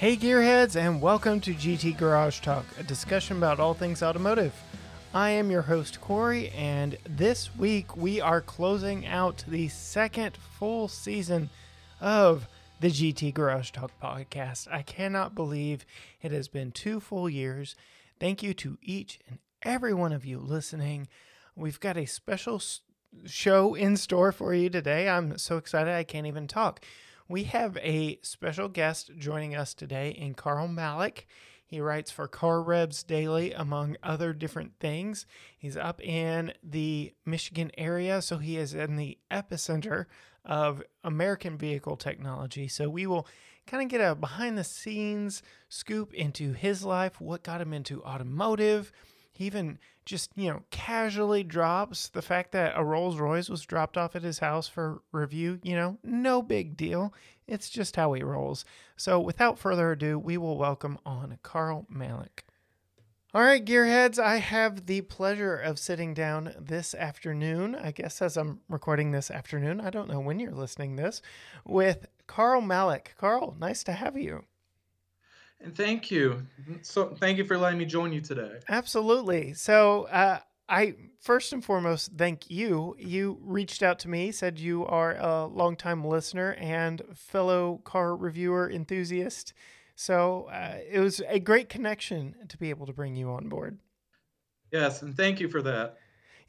Hey, Gearheads, and welcome to GT Garage Talk, a discussion about all things automotive. I am your host, Cory, and this week we are closing out the second full season of the GT Garage Talk podcast. I cannot believe it has been two full years. Thank you to each and every one of you listening. We've got a special show in store for you today. I'm so excited I can't even talk. We have a special guest joining us today in Carl Malek. He writes for Car Revs Daily, among other different things. He's up in the Michigan area, so he is in the epicenter of American vehicle technology. So we will kind of get a behind the scenes scoop into his life, what got him into automotive. He even just, you know, casually drops the fact that a Rolls Royce was dropped off at his house for review. You know, no big deal. It's just how he rolls. So without further ado, we will welcome on Carl Malek. All right, Gearheads, I have the pleasure of sitting down this afternoon, I guess as I'm recording this afternoon, I don't know when you're listening this, with Carl Malek. Carl, nice to have you. And thank you. So thank you for letting me join you today. Absolutely. So, uh, I first and foremost thank you. You reached out to me, said you are a longtime listener and fellow car reviewer enthusiast. So uh, it was a great connection to be able to bring you on board. Yes, and thank you for that.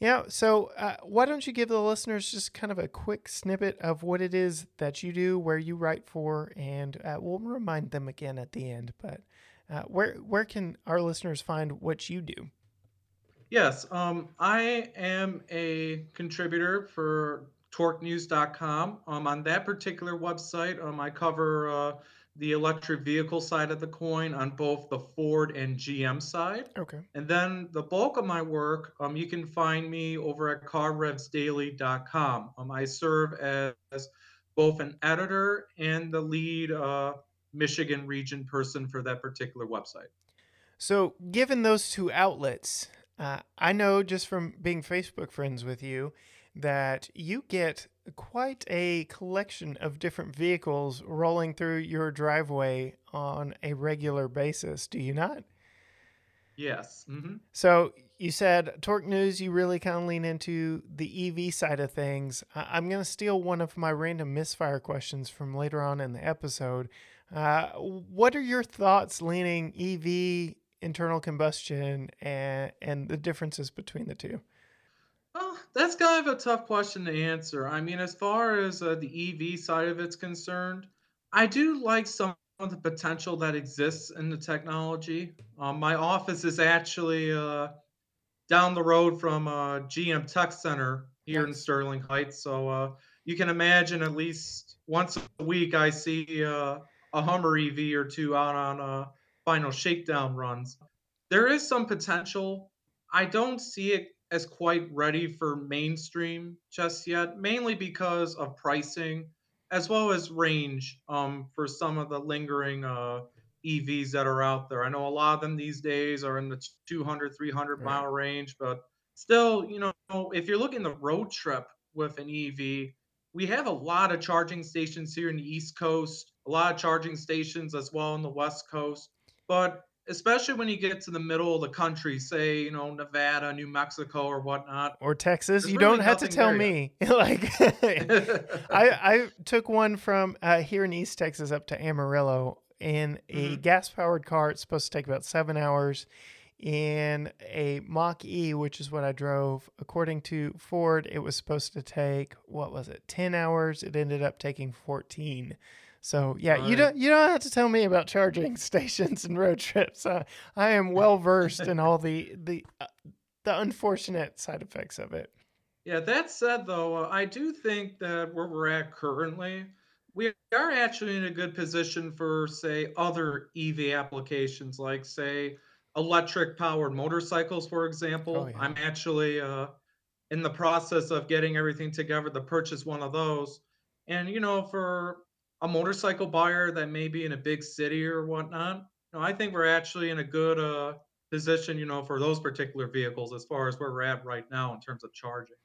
Yeah. So uh, why don't you give the listeners just kind of a quick snippet of what it is that you do, where you write for, and uh, we'll remind them again at the end. But uh, where where can our listeners find what you do? Yes, um, I am a contributor for torquenews.com. Um, on that particular website, um, I cover uh, the electric vehicle side of the coin on both the Ford and GM side. Okay. And then the bulk of my work, um, you can find me over at carrevsdaily.com. Um, I serve as both an editor and the lead uh, Michigan region person for that particular website. So, given those two outlets, uh, I know just from being Facebook friends with you that you get quite a collection of different vehicles rolling through your driveway on a regular basis, do you not? Yes. hmm So, you said Torque News, you really kind of lean into the EV side of things. I'm going to steal one of my random misfire questions from later on in the episode. Uh, what are your thoughts leaning EV, internal combustion, and, and the differences between the two? That's kind of a tough question to answer. I mean, as far as uh, the EV side of it's concerned, I do like some of the potential that exists in the technology. Um, my office is actually uh, down the road from uh, GM Tech Center here in Sterling Heights. So uh, you can imagine at least once a week I see uh, a Hummer EV or two out on uh, final shakedown runs. There is some potential. I don't see it as quite ready for mainstream just yet, mainly because of pricing as well as range um, for some of the lingering uh, EVs that are out there. I know a lot of them these days are in the 200, 300 Right. mile range, but still, you know, if you're looking the road trip with an EV, we have a lot of charging stations here in the East Coast, a lot of charging stations as well in the West Coast. But especially when you get to the middle of the country, say, you know, Nevada, New Mexico, or whatnot, Or Texas? there's You really don't have to tell me. like, I I took one from uh, here in East Texas up to Amarillo in a Mhm. gas powered car. It's supposed to take about seven hours. In a Mach E, which is what I drove, according to Ford, it was supposed to take what was it, ten hours? It ended up taking fourteen. So yeah, you don't you don't have to tell me about charging stations and road trips. Uh, I am well versed in all the the uh, the unfortunate side effects of it. Yeah, that said, though, uh, I do think that where we're at currently, we are actually in a good position for, say, other EV applications, like, say, electric powered motorcycles, for Oh example. yeah. I'm actually uh, in the process of getting everything together to purchase one of those. And, you know, for a motorcycle buyer that may be in a big city or whatnot, know, I think we're actually in a good uh, position, you know, for those particular vehicles as far as where we're at right now in terms of charging.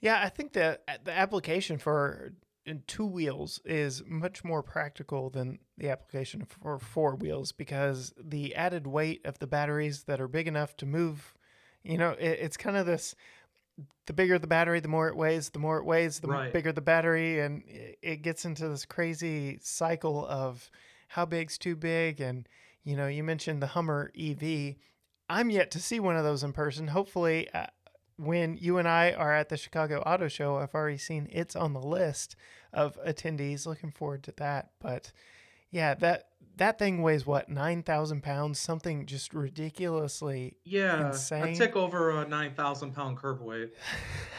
Yeah, I think that uh, the application for in two wheels is much more practical than the application for four wheels because the added weight of the batteries that are big enough to move, you know, it, it's kind of this the bigger the battery, the more it weighs, the more it weighs, the Right. bigger the battery. And it, gets into this crazy cycle of how big's too big. And, you know, you mentioned the Hummer EV. I'm yet to see one of those in person. Hopefully, uh, when you and I are at the Chicago Auto Show, I've already seen it's on the list of attendees. Looking forward to that. But yeah, that that thing weighs what nine thousand pounds, something just ridiculously Yeah, a insane. tick over a 9,000 pound curb weight.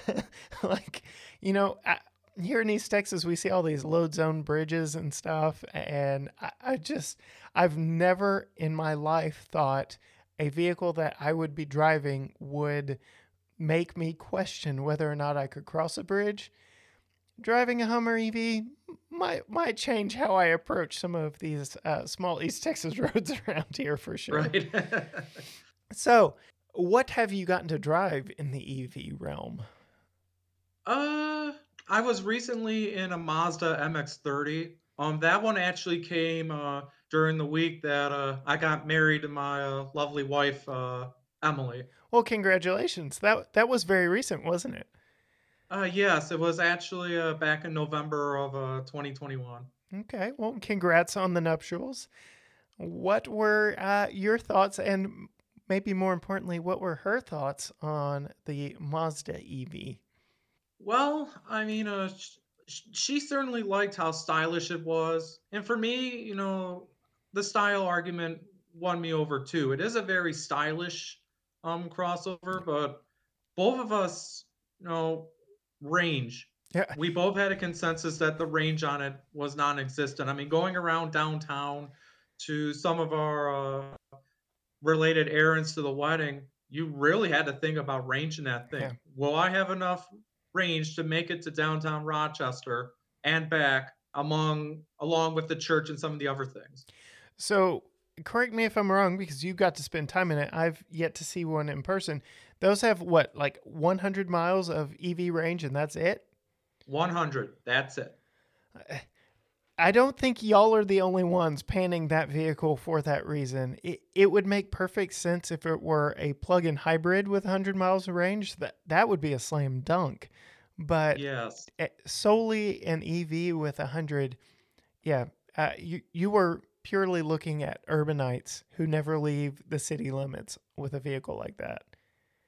like you know I, here in east texas we see all these load zone bridges and stuff and I, I just i've never in my life thought a vehicle that i would be driving would make me question whether or not i could cross a bridge driving a hummer ev might might change how i approach some of these uh, small east texas roads around here for sure Right. so what have you gotten to drive in the ev realm Uh, I was recently in a Mazda MX-30. Um, that one actually came uh during the week that uh I got married to my uh, lovely wife uh Emily. Well, congratulations. That that was very recent, wasn't it? Uh, yes, it was actually uh back in November of uh 2021. Okay. Well, congrats on the nuptials. What were uh, your thoughts, and maybe more importantly, what were her thoughts on the Mazda EV? Well, I mean, uh, sh- sh- she certainly liked how stylish it was, and for me, you know, the style argument won me over too. It is a very stylish um crossover, but both of us, you know, range. Yeah. We both had a consensus that the range on it was non-existent. I mean, going around downtown to some of our uh, related errands to the wedding, you really had to think about range in that thing. Yeah. Will I have enough range to make it to downtown Rochester and back among along with the church and some of the other things? So, correct me if I'm wrong, because you got to spend time in it. I've yet to see one in person. Those have what, like 100 miles of EV range, and that's it. 100. That's it. I don't think y'all are the only ones panning that vehicle for that reason. It, it would make perfect sense if it were a plug-in hybrid with 100 miles of range. That that would be a slam dunk. But Yes. solely an EV with 100, yeah, uh, you you were purely looking at urbanites who never leave the city limits with a vehicle like that.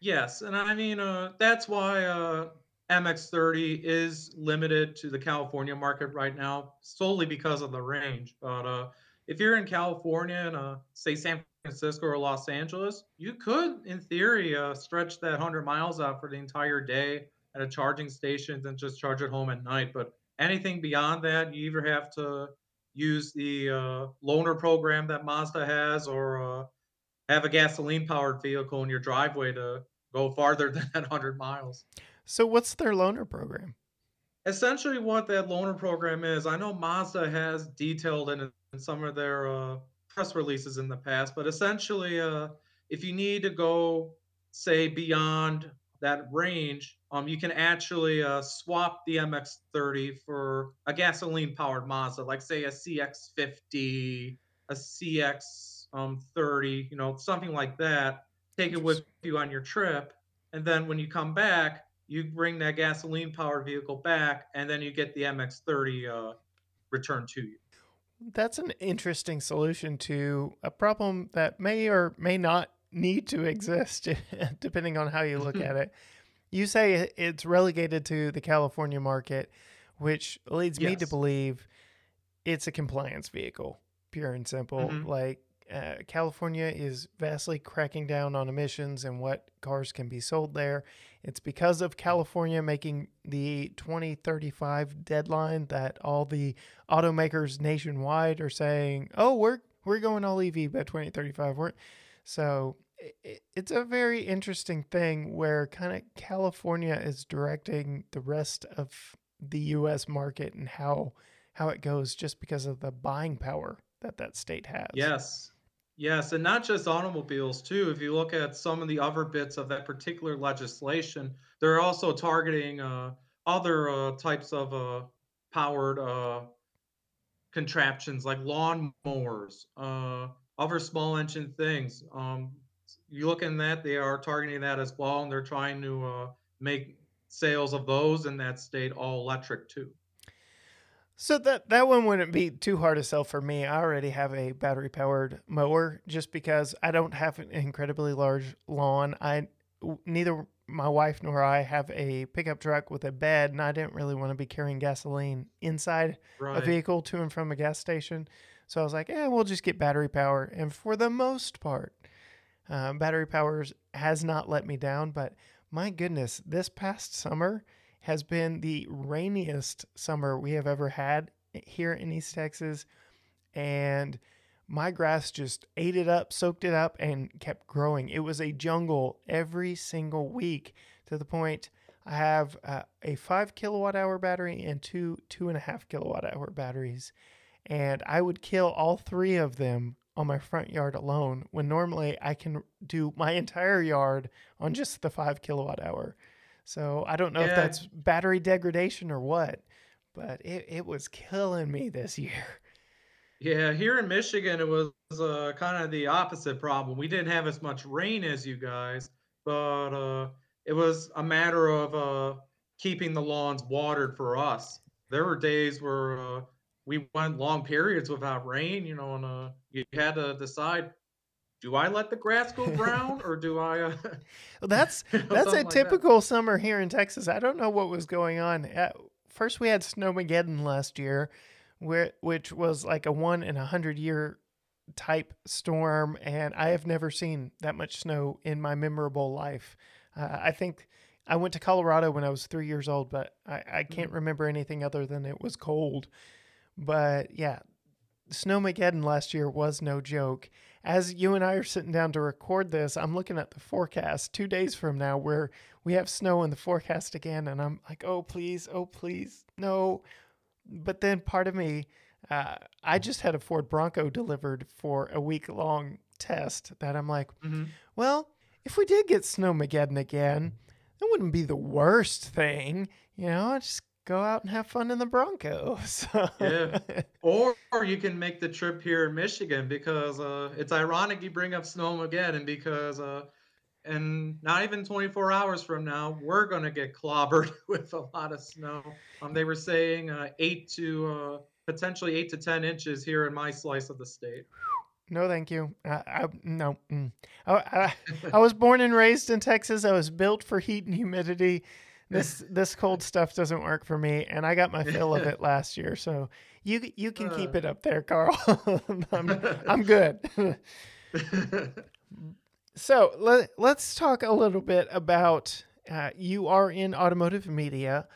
Yes, and I mean uh, that's why uh, MX30 is limited to the California market right now, solely because of the range. But uh, if you're in California and uh, say San Francisco or Los Angeles, you could, in theory, uh, stretch that 100 miles out for the entire day at a charging station and just charge it home at night. But anything beyond that, you either have to use the uh, loaner program that Mazda has or uh, have a gasoline powered vehicle in your driveway to go farther than that 100 miles. So what's their loaner program? Essentially, what that loaner program is, I know Mazda has detailed in, in some of their uh, press releases in the past, but essentially, uh, if you need to go, say, beyond that range, um, you can actually uh, swap the MX30 for a gasoline powered Mazda, like, say, a CX50, a CX um, 30, you know, something like that. Take it with you on your trip. And then when you come back, you bring that gasoline powered vehicle back, and then you get the MX30 uh, returned to you. That's an interesting solution to a problem that may or may not need to exist, depending on how you look at it. You say it's relegated to the California market, which leads me to believe it's a compliance vehicle, pure and simple. Mhm. Like uh, California is vastly cracking down on emissions and what cars can be sold there. It's because of California making the 2035 deadline that all the automakers nationwide are saying, "Oh, we're we're going all EV by 2035." We're so it's a very interesting thing where kind of California is directing the rest of the U.S. market and how how it goes just because of the buying power that that state has. Yes. Yes, and not just automobiles too. If you look at some of the other bits of that particular legislation, they're also targeting uh, other uh, types of uh, powered uh, contraptions like lawn mowers, uh, other small engine things. Um, you look in that, they are targeting that as well, and they're trying to uh, make sales of those in that state all electric too. So that that one wouldn't be too hard to sell for me. I already have a battery powered mower just because I don't have an incredibly large lawn. I neither my wife nor I have a pickup truck with a bed, and I didn't really want to be carrying gasoline inside right. a vehicle to and from a gas station. So I was like, yeah, we'll just get battery power. And for the most part, uh, battery powers has not let me down. But my goodness, this past summer has been the rainiest summer we have ever had here in East Texas. And my grass just ate it up, soaked it up, and kept growing. It was a jungle every single week to the point I have uh, a five kilowatt hour battery and two two and a half kilowatt hour batteries. And I would kill all three of them on my front yard alone when normally I can do my entire yard on just the five kilowatt hour. So I don't know yeah. if that's battery degradation or what, but it, it was killing me this year. Yeah, here in Michigan, it was uh, kind of the opposite problem. We didn't have as much rain as you guys, but uh, it was a matter of uh, keeping the lawns watered for us. There were days where uh, we went long periods without rain, you know, and uh, you had to decide do I let the grass go brown or do I? Uh, well, that's that's a typical like that. summer here in Texas. I don't know what was going on. At, first, we had snowmageddon last year, where, which was like a one in a hundred year type storm, and I have never seen that much snow in my memorable life. Uh, I think I went to Colorado when I was three years old, but I, I can't mm-hmm. remember anything other than it was cold. But yeah, Snowmageddon last year was no joke. As you and I are sitting down to record this, I'm looking at the forecast two days from now where we have snow in the forecast again, and I'm like, oh, please, oh, please, no but then part of me, uh, I just had a Ford Bronco delivered for a week long test that I'm like, mm-hmm. well, if we did get Snowmageddon again, that wouldn't be the worst thing. You know, just go out and have fun in the Bronco. So. yeah. Or, or you can make the trip here in Michigan because uh, it's ironic you bring up Snowmageddon because uh, and not even 24 hours from now, we're going to get clobbered with a lot of snow. Um, they were saying uh, eight to uh, potentially eight to 10 inches here in my slice of the state. No, thank you. I, I no. Mm. I, I, I was born and raised in Texas. I was built for heat and humidity. This this cold stuff doesn't work for me, and I got my fill of it last year. So you you can uh, keep it up there, Carl. I'm, I'm good. So let, let's talk a little bit about uh, you are in automotive media.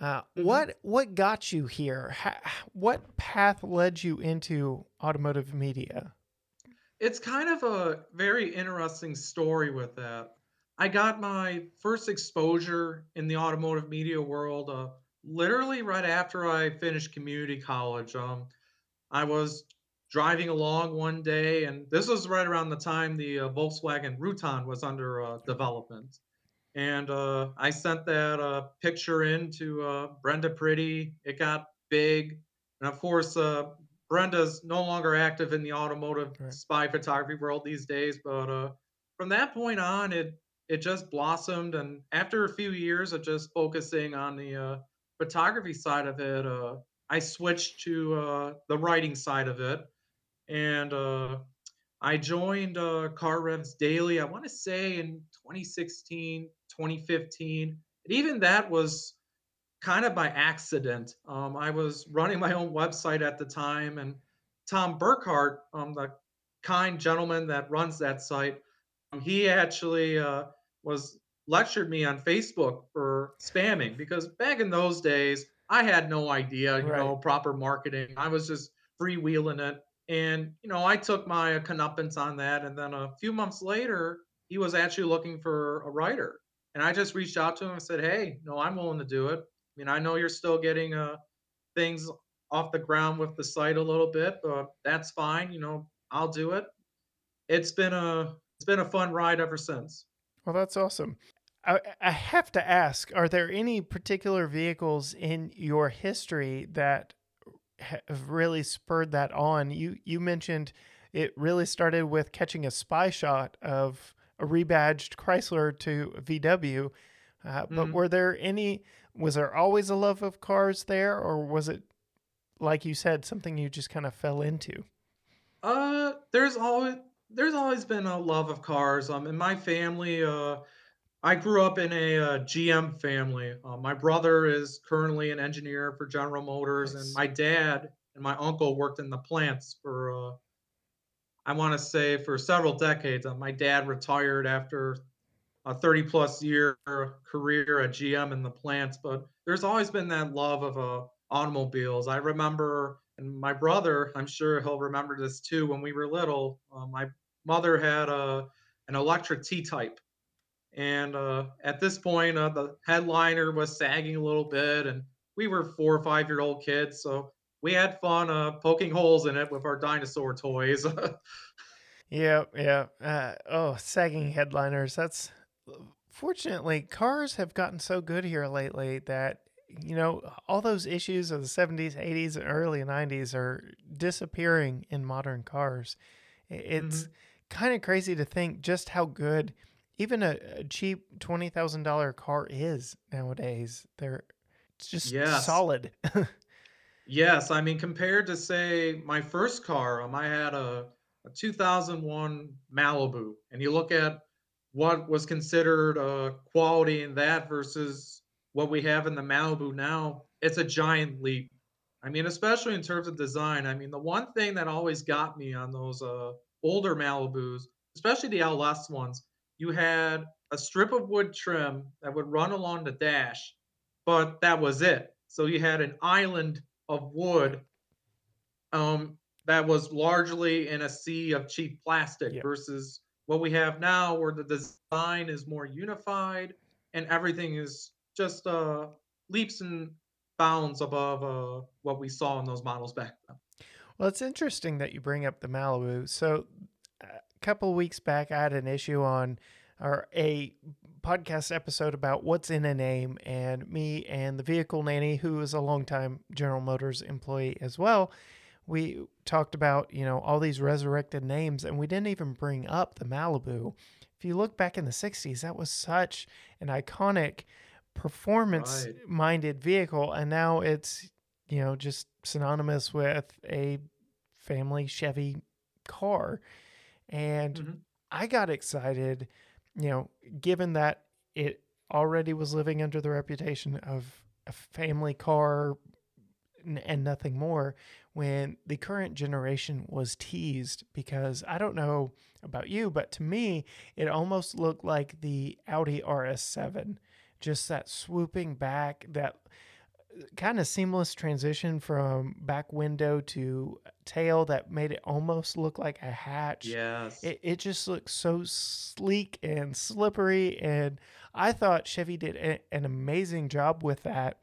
Uh, mm-hmm. What what got you here? How, what path led you into automotive media? It's kind of a very interesting story with that. I got my first exposure in the automotive media world uh, literally right after I finished community college. Um, I was driving along one day, and this was right around the time the uh, Volkswagen Routan was under uh, development. And uh, I sent that uh, picture in to uh, Brenda Priddy. It got big. And of course, uh, Brenda's no longer active in the automotive right. spy photography world these days. But from that point on, it it just blossomed. And after a few years of just focusing on the photography side of it, I switched to the writing side of it and uh, I joined uh, Car Revs Daily. I want to say in 2016, 2015, and even that was kind of by accident. Um, I was running my own website at the time, and Tom Burkhart, um, the kind gentleman that runs that site, he actually uh, was lectured me on Facebook for spamming because back in those days I had no idea, you right. know, proper marketing. I was just freewheeling it. And, you know, I took my comeuppance on that. And then a few months later, he was actually looking for a writer. And I just reached out to him and said, hey, no, I'm willing to do it. I mean, I know you're still getting uh, things off the ground with the site a little bit, but that's fine. You know, I'll do it. It's been a it's been a fun ride ever since. Well, that's awesome. I, I have to ask: Are there any particular vehicles in your history that have really spurred that on? You you mentioned it really started with catching a spy shot of a rebadged Chrysler to VW. Uh, but Mhm. were there any? Was there always a love of cars there, or was it, like you said, something you just kind of fell into? Uh, there's always there's always been a love of cars. Um, in my family, uh, I grew up in a uh, GM family. Uh, my brother is currently an engineer for General Motors, and my dad and my uncle worked in the plants for uh, I want to say for several decades. Uh, my dad retired after a 30 plus year career at GM in the plants, but there's always been that love of uh, automobiles. I remember, and my brother, I'm sure he'll remember this too. When we were little, uh, my mother had a an Electra T-type, and uh, at this point, uh, the headliner was sagging a little bit, and we were four or five year old kids, so we had fun uh, poking holes in it with our dinosaur toys. Yeah, yeah. Uh, oh, sagging headliners. That's fortunately cars have gotten so good here lately that you know all those issues of the 70s, 80s, and early 90s are disappearing in modern cars. It's Mhm. kind of crazy to think just how good even a, a cheap $20,000 car is nowadays. They're it's just Yes. solid. Yes, I mean, compared to say my first car, um, I had a, a 2001 Malibu, and you look at what was considered uh, quality in that versus what we have in the Malibu now, it's a giant leap. I mean, especially in terms of design. I mean, the one thing that always got me on those uh, older Malibus, especially the LS ones, you had a strip of wood trim that would run along the dash, but that was it. So you had an island of wood um, that was largely in a sea of cheap plastic yep. versus what we have now, where the design is more unified and everything is just uh, leaps and bounds above uh, what we saw in those models back then. Well, it's interesting that you bring up the Malibu. So, a couple weeks back, I had an issue on or a podcast episode about what's in a name, and me and the vehicle nanny, who is a longtime General Motors employee as well, we talked about you know all these resurrected names, and we didn't even bring up the Malibu. If you look back in the '60s, that was such an iconic performance Right. minded vehicle and now it's you know just synonymous with a family Chevy car and Mhm. I got excited you know given that it already was living under the reputation of a family car and nothing more when the current generation was teased because I don't know about you but to me it almost looked like the Audi RS7 just that swooping back that uh, kind of seamless transition from back window to tail that made it almost look like a hatch Yes. it, it just looks so sleek and slippery and i thought chevy did a, an amazing job with that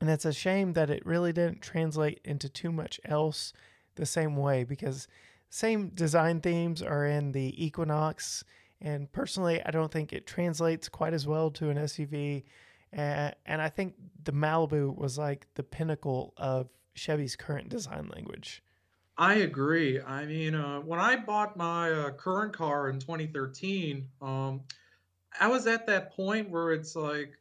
and it's a shame that it really didn't translate into too much else the same way because same design themes are in the Equinox. And personally, I don't think it translates quite as well to an SUV. Uh, and I think the Malibu was like the pinnacle of Chevy's current design language. I agree. I mean, uh, when I bought my uh, current car in 2013, um, I was at that point where it's like,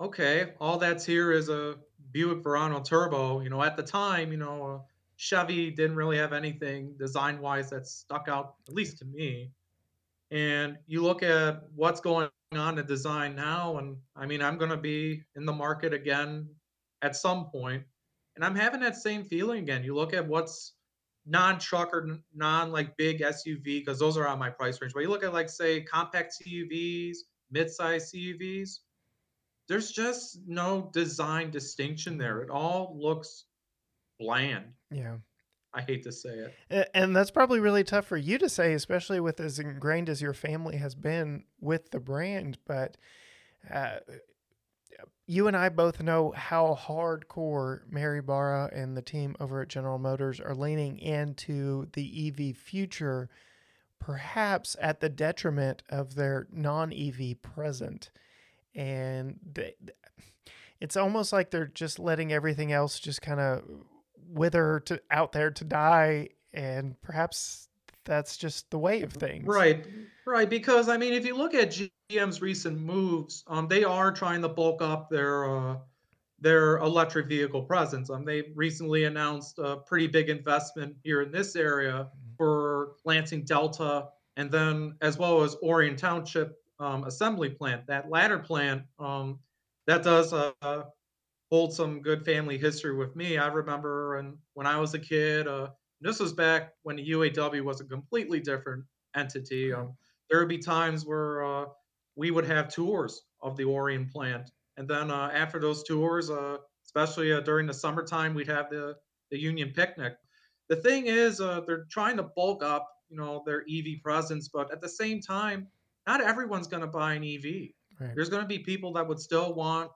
okay, all that's here is a Buick Verano Turbo. You know, at the time, you know, uh, Chevy didn't really have anything design wise that stuck out, at least to me. And you look at what's going on in design now, and I mean, I'm going to be in the market again at some point, and I'm having that same feeling again. You look at what's non-truck or non like big SUV because those are on my price range. But you look at like say compact CUVs, mid-size CUVs, there's just no design distinction there. It all looks bland. Yeah. I hate to say it. And that's probably really tough for you to say, especially with as ingrained as your family has been with the brand. But uh, you and I both know how hardcore Mary Barra and the team over at General Motors are leaning into the EV future, perhaps at the detriment of their non EV present. and they, it's almost like they're just letting everything else just kind of wither to out there to die, and perhaps that's just the way of things. Right, right. Because I mean, if you look at GM's recent moves, um, they are trying to bulk up their uh, their electric vehicle presence. Um, they recently announced a pretty big investment here in this area Mm-hmm. for Lansing Delta, and then as well as Orion Township um, Assembly Plant. That latter plant um, that does uh, hold some good family history with me. I remember when, when I was a kid, uh, this was back when the UAW was a completely different entity. Um, there would be times where uh, we would have tours of the Orion plant. And then uh, after those tours, uh, especially uh, during the summertime, we'd have the, the Union picnic. The thing is, uh, they're trying to bulk up, you know, their EV presence, but at the same time, not everyone's going to buy an EV. Right. There's going to be people that would still want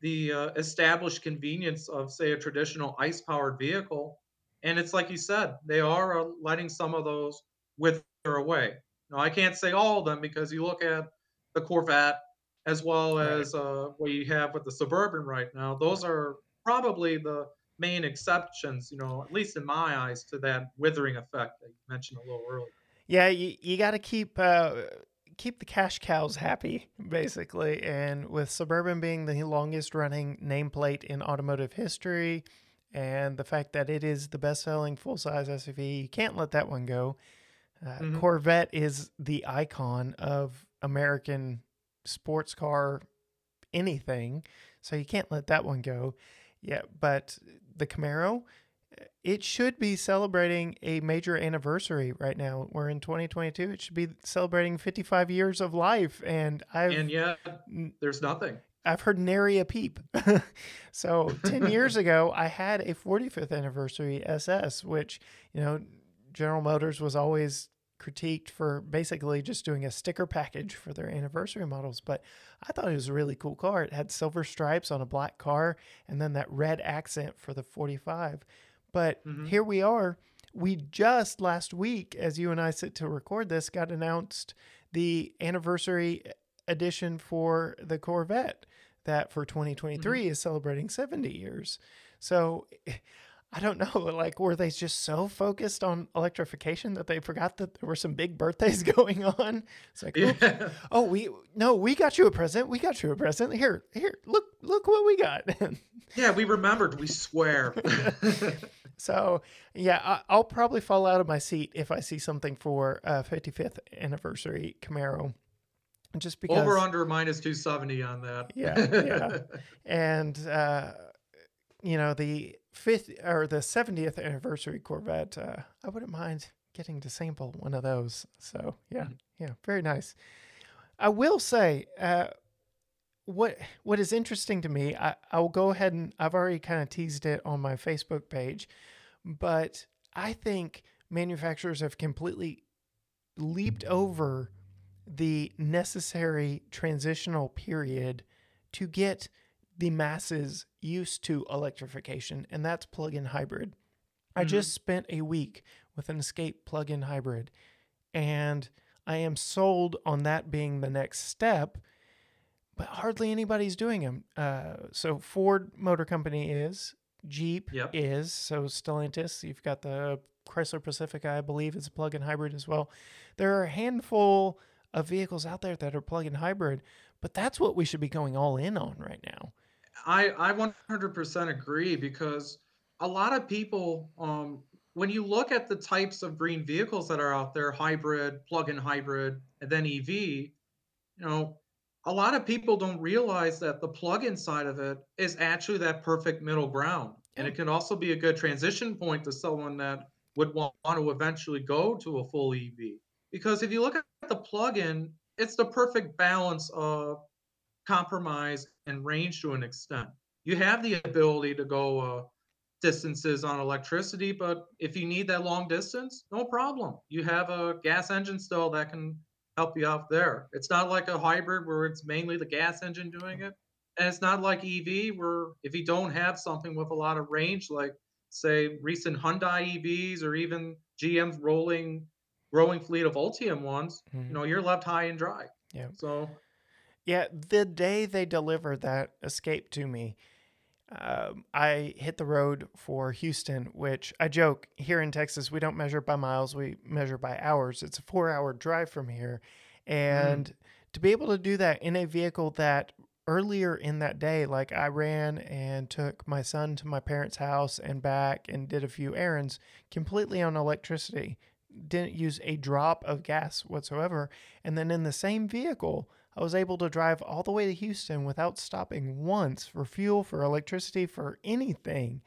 the uh, established convenience of, say, a traditional ICE powered vehicle. And it's like you said, they are uh, letting some of those wither away. Now, I can't say all of them because you look at the Corvette as well as uh, what you have with the Suburban right now. Those are probably the main exceptions, you know, at least in my eyes, to that withering effect that you mentioned a little earlier. Yeah, you, you got to keep uh, keep the cash cows happy, basically. And with Suburban being the longest running nameplate in automotive history, and the fact that it is the best selling full size SUV, you can't let that one go. Uh, Mhm. Corvette is the icon of American sports car anything, so you can't let that one go. Yeah, but the Camaro, it should be celebrating a major anniversary right now. We're in 2022. It should be celebrating 55 years of life, and I've And yet, there's nothing. I've heard nary a peep. so 10 years ago, I had a 45th anniversary SS, which, you know, General Motors was always critiqued for basically just doing a sticker package for their anniversary models. But I thought it was a really cool car. It had silver stripes on a black car and then that red accent for the 45. But Mhm. here we are. We just last week, as you and I sit to record this, got announced the anniversary edition for the Corvette that for 2023 is celebrating 70 years. So I don't know, like, were they just so focused on electrification that they forgot that there were some big birthdays going on? It's like, Yeah. oh, we no, we got you a present. We got you a present. Here, here, look, look what we got. Yeah, we remembered. We swear. So yeah, I, I'll probably fall out of my seat if I see something for uh, 55th anniversary Camaro, just because. Over under minus 270 on that. Yeah, yeah. and uh, you know the fifth or the 70th anniversary Corvette. Uh, I wouldn't mind getting to sample one of those. So yeah, Mhm. yeah, very nice. I will say, uh, what what is interesting to me, I, I'll go ahead and I've already kind of teased it on my Facebook page, but I think manufacturers have completely leaped over the necessary transitional period to get the masses used to electrification, and that's plug-in hybrid. I Mhm. just spent a week with an Escape plug-in hybrid, and I am sold on that being the next step. But hardly anybody's doing them. Uh, so Ford Motor Company is, Jeep Yep. is, so Stellantis. You've got the Chrysler Pacifica, I believe, is a plug-in hybrid as well. There are a handful of vehicles out there that are plug-in hybrid, but that's what we should be going all in on right now. I I 100% agree because a lot of people um when you look at the types of green vehicles that are out there, hybrid, plug-in hybrid, and then EV, you know, a lot of people don't realize that the plug-in side of it is actually that perfect middle ground. And it can also be a good transition point to someone that would want to eventually go to a full EV. Because if you look at the plug-in, it's the perfect balance of compromise and range to an extent. You have the ability to go uh, distances on electricity, but if you need that long distance, no problem. You have a gas engine still that can help you out there. It's not like a hybrid where it's mainly the gas engine doing it. And it's not like EV where if you don't have something with a lot of range, like say recent Hyundai EVs or even GM's rolling growing fleet of Ultium ones, Mhm. you know, you're left high and dry. Yeah. So Yeah, the day they delivered that Escape to me, um, I hit the road for Houston, which I joke here in Texas, we don't measure by miles, we measure by hours. It's a four hour drive from here. Mm, And to be able to do that in a vehicle that earlier in that day, like I ran and took my son to my parents' house and back and did a few errands completely on electricity, didn't use a drop of gas whatsoever. And then in the same vehicle, I was able to drive all the way to Houston without stopping once for fuel, for electricity, for anything.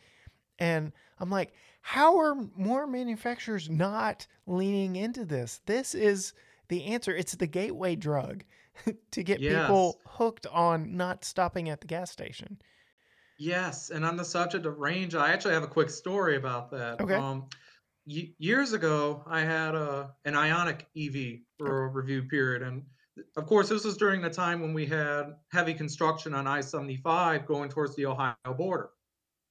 And I'm like, how are more manufacturers not leaning into this? This is the answer. It's the gateway drug to get yes. people hooked on not stopping at the gas station. Yes, and on the subject of range, I actually have a quick story about that. Okay. Um, y- years ago, I had a an Ioniq EV for a review period, and of course, this was during the time when we had heavy construction on I-75 going towards the Ohio border,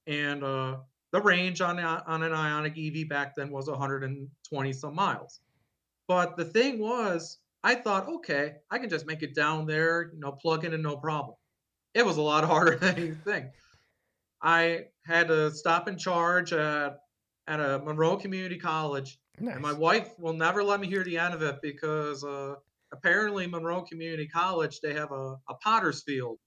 and uh, the range on on an Ioniq EV back then was 120 some miles. But the thing was, I thought, okay, I can just make it down there, you know, plug in and no problem. It was a lot harder than you think. I had to stop and charge at at a Monroe Community College, and my wife will never let me hear the end of it because uh, apparently Monroe Community College they have a, a potter's field.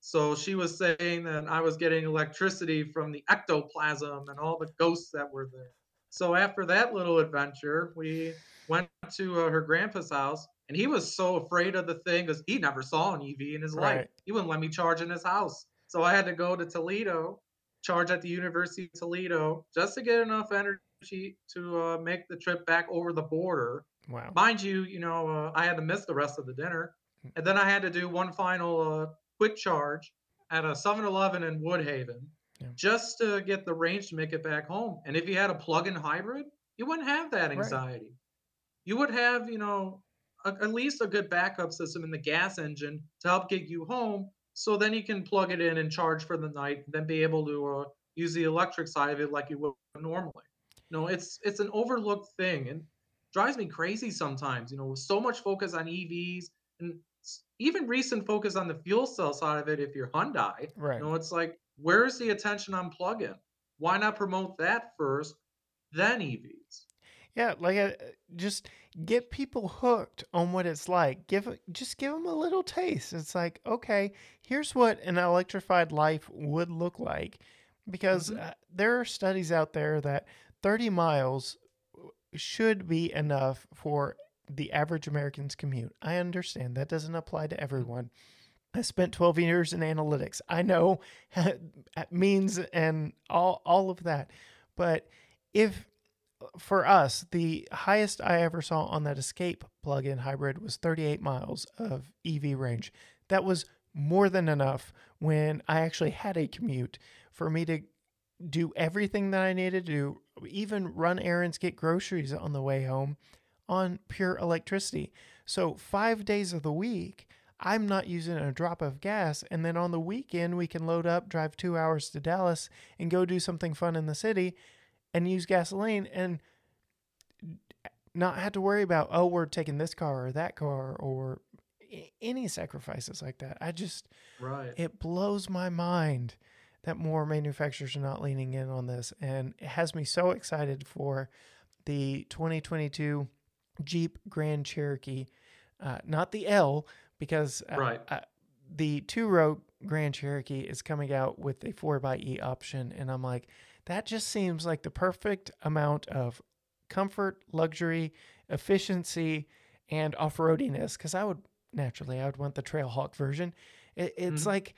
So she was saying that I was getting electricity from the ectoplasm and all the ghosts that were there. So after that little adventure, we went to uh, her grandpa's house, and he was so afraid of the thing because he never saw an EV in his life. He wouldn't let me charge in his house. So I had to go to Toledo, charge at the University of Toledo just to get enough energy to uh, make the trip back over the border. Wow. Mind you, you know, uh, I had to miss the rest of the dinner. And then I had to do one final uh, quick charge at a Seven Eleven in Woodhaven Yeah. just to get the range to make it back home. And if you had a plug-in hybrid, you wouldn't have that Right. anxiety. You would have, you know, a, at least a good backup system in the gas engine to help get you home. So then you can plug it in and charge for the night, then be able to uh, use the electric side of it like you would normally. No, it's it's an overlooked thing and drives me crazy sometimes. You know, with so much focus on EVs and even recent focus on the fuel cell side of it. If you're Hyundai, Right. you know, it's like where's the attention on plug-in? Why not promote that first, then EVs? Yeah, like uh, just get people hooked on what it's like. Give just give them a little taste. It's like, okay, here's what an electrified life would look like. Because hmm uh, there are studies out there that 30 miles should be enough for the average American's commute. I understand that doesn't apply to everyone. I spent 12 years in analytics. I know means and all all of that. But if for us, the highest I ever saw on that Escape plug-in hybrid was 38 miles of EV range. That was more than enough when I actually had a commute for me to do everything that I needed to do, even run errands, get groceries on the way home on pure electricity. So, 5 days of the week, I'm not using a drop of gas and then on the weekend we can load up, drive 2 hours to Dallas and go do something fun in the city and use gasoline and not have to worry about oh we're taking this car or that car or any sacrifices like that. I just Right. it blows my mind that more manufacturers are not leaning in on this and it has me so excited for the 2022 Jeep Grand Cherokee uh, not the L because uh, Right. uh, the two row Grand Cherokee is coming out with a 4xE option and I'm like that just seems like the perfect amount of comfort, luxury, efficiency, and off-roadiness. Because I would naturally, I would want the Trailhawk version. It, it's hmm like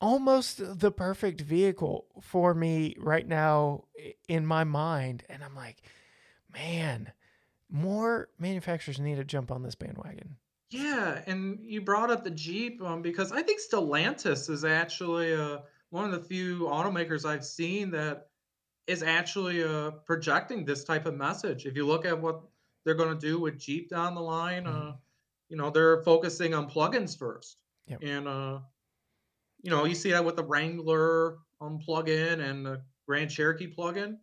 almost the perfect vehicle for me right now in my mind, and I'm like, man, more manufacturers need to jump on this bandwagon. Yeah, and you brought up the Jeep um, because I think Stellantis is actually uh, one of the few automakers I've seen that is actually uh, projecting this type of message. If you look at what they're going to do with Jeep down the line, Mhm. uh, you know, they're focusing on plugins first. Yep. And, uh, you know, you see that with the Wrangler um, plug-in and the Grand Cherokee plug-in.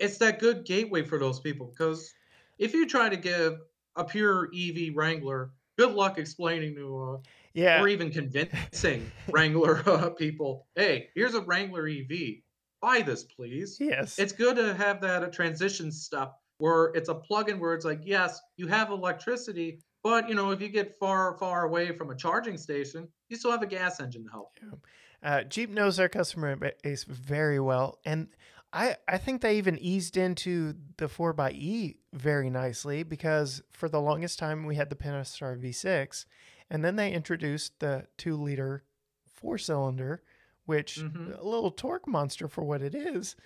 It's that good gateway for those people because if you try to give a pure EV Wrangler, good luck explaining to uh, Yeah. or even convincing Wrangler uh, people, hey, here's a Wrangler EV. Buy this, please. Yes. It's good to have that a transition step where it's a plug-in where it's like, yes, you have electricity, but you know, if you get far, far away from a charging station, you still have a gas engine to help. you. Uh, Jeep knows their customer base very well, and I I think they even eased into the 4xE very nicely because for the longest time we had the Pentastar V6, and then they introduced the two liter four cylinder, which Mhm. a little torque monster for what it is.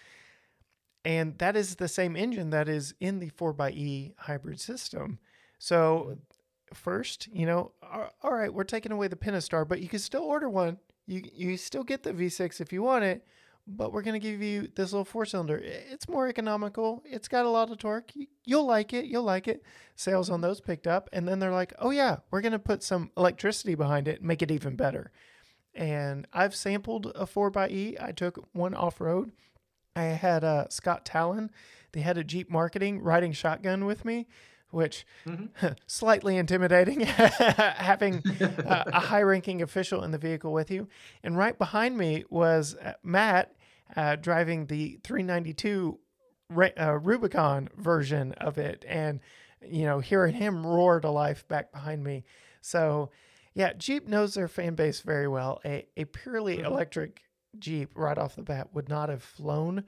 And that is the same engine that is in the 4xE hybrid system. So, first, you know, all right, we're taking away the Pentastar, but you can still order one. You you still get the V6 if you want it, but we're going to give you this little four cylinder. It's more economical. It's got a lot of torque. You- You'll like it. You'll like it. Sales on those picked up. And then they're like, oh, yeah, we're going to put some electricity behind it make it even better. And I've sampled a 4xE. I took one off road. I had uh, Scott Tallon, the head of Jeep marketing, riding shotgun with me, which Mhm. slightly intimidating having uh, a high ranking official in the vehicle with you. And right behind me was uh, Matt uh, driving the 392 uh, Rubicon version of it. And, you know, hearing him roar to life back behind me. So, yeah, Jeep knows their fan base very well. A, a purely Mhm. electric Jeep right off the bat would not have flown,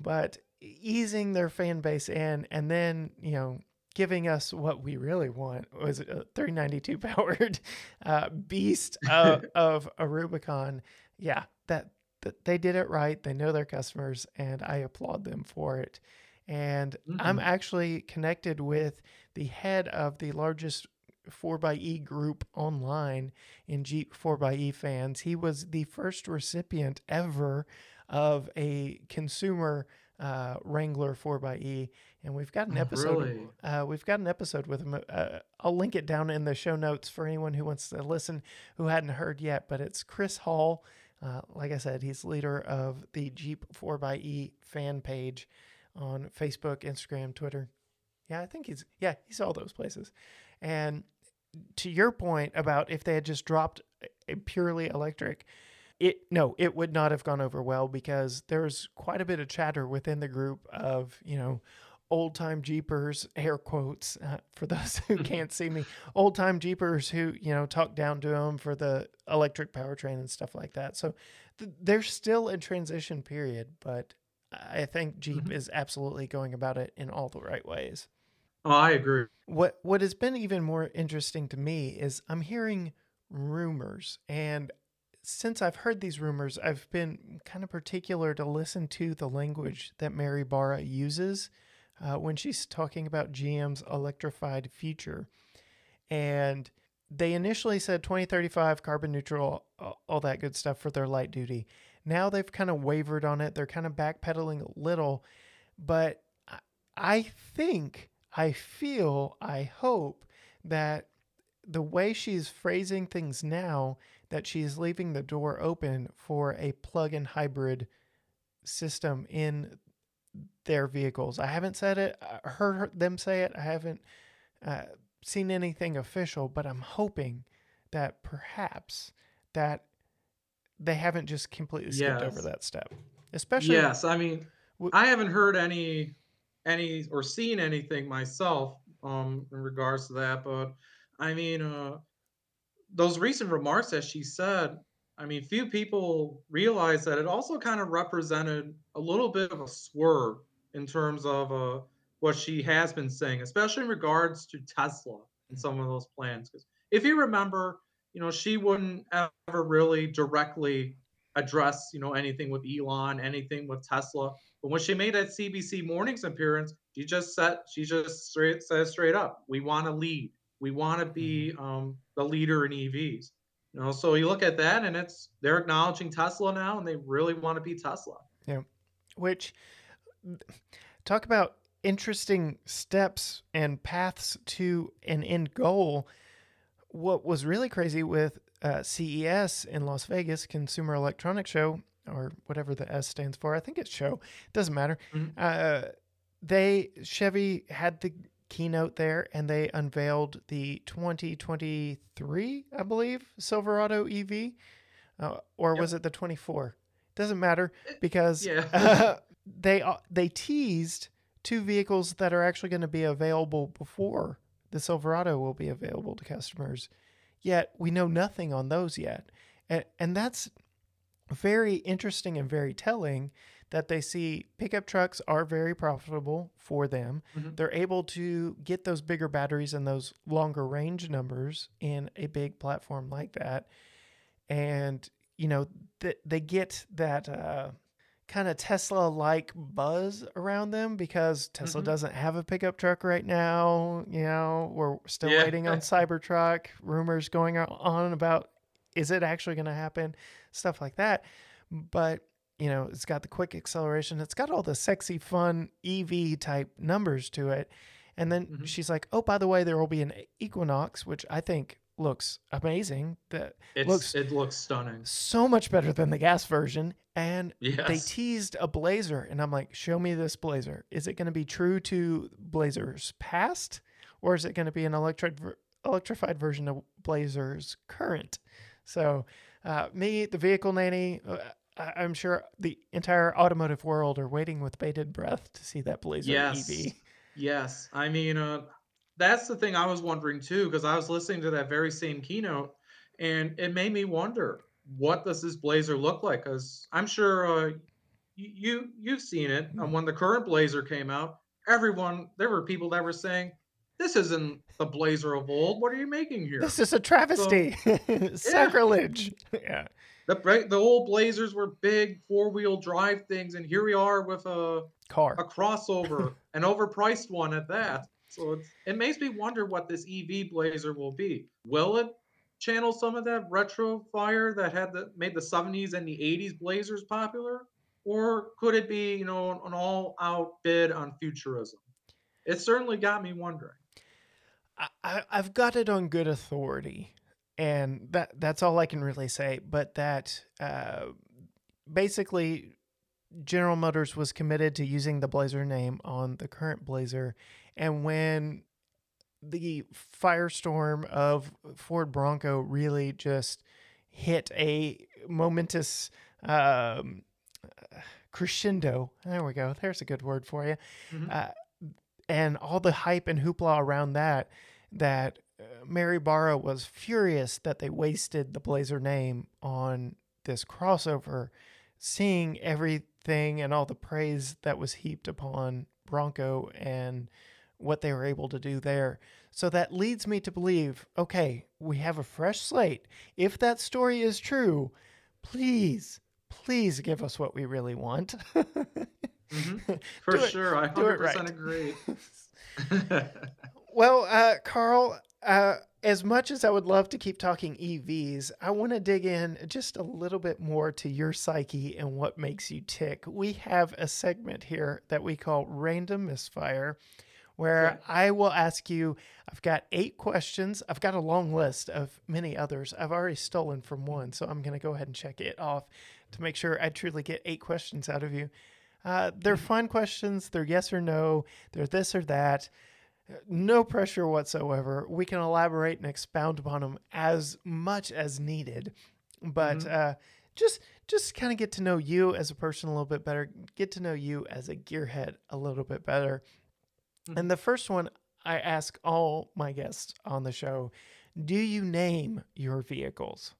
but easing their fan base in and then, you know, giving us what we really want was a 392 powered uh, beast of, of a Rubicon. Yeah, that, that they did it right. They know their customers, and I applaud them for it. And I'm Mhm. actually connected with the head of the largest 4xE group online in Jeep 4xE fans. He was the first recipient ever of a consumer uh, Wrangler 4xE, and we've got an Oh, episode. really? Uh, we've got an episode with him. Uh, I'll link it down in the show notes for anyone who wants to listen who hadn't heard yet. But it's Chris Hall. Uh, like I said, he's leader of the Jeep 4xE fan page on Facebook, Instagram, Twitter. Yeah, I think he's yeah he's all those places. And to your point about if they had just dropped a- a purely electric, it no, it would not have gone over well because there's quite a bit of chatter within the group of you know old time jeepers air quotes uh, for those who can't see me old time jeepers who you know talk down to them for the electric powertrain and stuff like that so th- they're still in transition period but i think jeep Mhm. is absolutely going about it in all the right ways Oh, I agree. what what has been even more interesting to me is I'm hearing rumors and since I've heard these rumors, I've been kind of particular to listen to the language that Mary Barra uses uh, when she's talking about GM's electrified future. And they initially said 2035 carbon neutral, all- that good stuff for their light duty. Now they've kind of wavered on it. They're kind of backpedaling a little, but I- I think, I feel, I hope that the way she's phrasing things now, that she's leaving the door open for a plug-in hybrid system in their vehicles. I haven't said it, I heard them say it. I haven't uh, seen anything official, but I'm hoping that perhaps that they haven't just completely skipped over that step. Especially Yes, I mean, w- I haven't heard any any or seen anything myself um in regards to that, but I mean, uh those recent remarks that she said, I mean, few people realize that it also kind of represented a little bit of a swerve in terms of uh what she has been saying, especially in regards to Tesla and some of those plans. Because if you remember, you know, she wouldn't ever really directly address, you know, anything with Elon, anything with Tesla. But when she made that CBS mornings appearance, she just said she just straight says straight up, we want to lead. We want to be um, the leader in EVs. You know, so you look at that and it's they're acknowledging Tesla now and they really want to be Tesla. Yeah. Which talk about interesting steps and paths to an end goal. What was really crazy with uh, CES in Las Vegas, Consumer Electronics Show, or whatever the S stands for, I think it's show, doesn't matter. Mhm. Uh, they Chevy had the keynote there and they unveiled the 2023, I believe, Silverado EV. Uh, or Yep. was it the 24? Doesn't matter because yeah. uh, they uh, they teased two vehicles that are actually going to be available before the Silverado will be available to customers. Yet we know nothing on those yet, and and that's very interesting and very telling that they see pickup trucks are very profitable for them. Mhm. They're able to get those bigger batteries and those longer range numbers in a big platform like that. And, you know, th- they get that uh, kind of Tesla like buzz around them because Tesla Mhm. doesn't have a pickup truck right now. You know, we're still Yeah. waiting on Cybertruck, rumors going on about is it actually going to happen? Stuff like that. But, you know, it's got the quick acceleration. It's got all the sexy, fun EV type numbers to it. And then Mhm. she's like, oh, by the way, there will be an Equinox, which I think looks amazing. That It's looks- it looks stunning. so much better than the gas version. And they teased a Blazer, and I'm like, show me this Blazer. Is it going to be true to Blazer's past, or is it going to be an electric electrified version of Blazer's current? So, uh, me, the vehicle nanny, uh, I'm sure the entire automotive world are waiting with bated breath to see that Blazer Yes. EV. Yes. I mean, uh, that's the thing I was wondering too, because I was listening to that very same keynote, and it made me wonder what does this Blazer look like? Because I'm sure uh, you, you you've seen it. Hmm. And when the current Blazer came out, everyone there were people that were saying, "This isn't the Blazer of old. What are you making here?" This is a travesty, sacrilege. Yeah. The the old Blazers were big four wheel drive things, and here we are with a car. a crossover, an overpriced one at that. So it's, it makes me wonder what this EV Blazer will be. Will it channel some of that retro fire that had the made the 70s and the 80s Blazers popular, or could it be you know an all out bid on futurism? It certainly got me wondering. I, I, I've got it on good authority, and that that's all I can really say. But that uh, basically, General Motors was committed to using the Blazer name on the current Blazer, and when the firestorm of Ford Bronco really just hit a momentous um, crescendo. There we go. There's a good word for you Mhm. uh, and all the hype and hoopla around that that Mary Barra was furious that they wasted the Blazer name on this crossover seeing everything and all the praise that was heaped upon Bronco and what they were able to do there so that leads me to believe okay we have a fresh slate if that story is true please please give us what we really want Mhm. For it- sure, I 100% right. agree. Well, uh, Carl, uh, as much as I would love to keep talking EVs, I want to dig in just a little bit more to your psyche and what makes you tick. We have a segment here that we call Random Misfire, where Okay. I will ask you. I've got eight questions. I've got a long list of many others. I've already stolen from one, so I'm going to go ahead and check it off to make sure I truly get eight questions out of you. Uh, they're fun questions. They're yes or no. They're this or that. No pressure whatsoever. We can elaborate and expound upon them as much as needed, but Mhm. uh, just just kind of get to know you as a person a little bit better. Get to know you as a gearhead a little bit better. And the first one I ask all my guests on the show: Do you name your vehicles?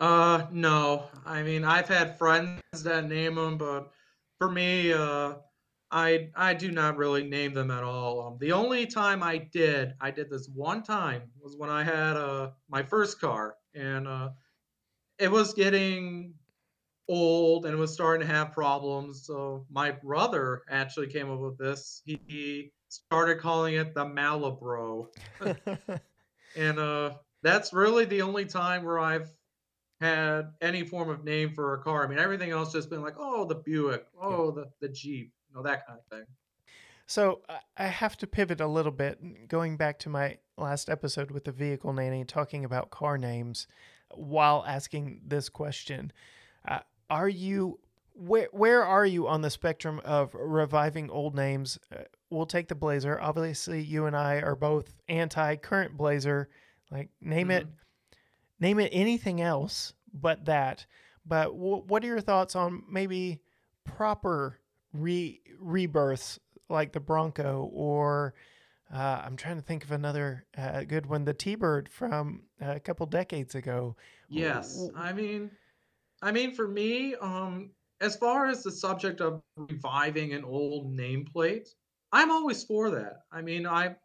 Uh, no. I mean, I've had friends that name them, but for me, uh, I I do not really name them at all. Um, the only time I did, I did this one time, was when I had uh my first car, and uh, it was getting old and it was starting to have problems. So my brother actually came up with this. He, he started calling it the Malibro and uh that's really the only time where I've had any form of name for a car. I mean, everything else just been like, oh, the Buick, oh, the the Jeep, know, that kind of thing. So I- have to pivot a little bit, going back to my last episode with the vehicle nanny, talking about car names, while asking this question: uh, Are you where? Where are you on the spectrum of reviving old names uh, we'll take the Blazer. Obviously, you and I are both anti current Blazer. Like name it, Mm-hmm. name it anything else but that. But w- what are your thoughts on maybe proper re rebirths like the Bronco or uh, I'm trying to think of another uh, good one, the T-Bird from a couple decades ago. Yes, I mean, I mean, for me, um, as far as the subject of reviving an old nameplate, I'm always for that. I mean, I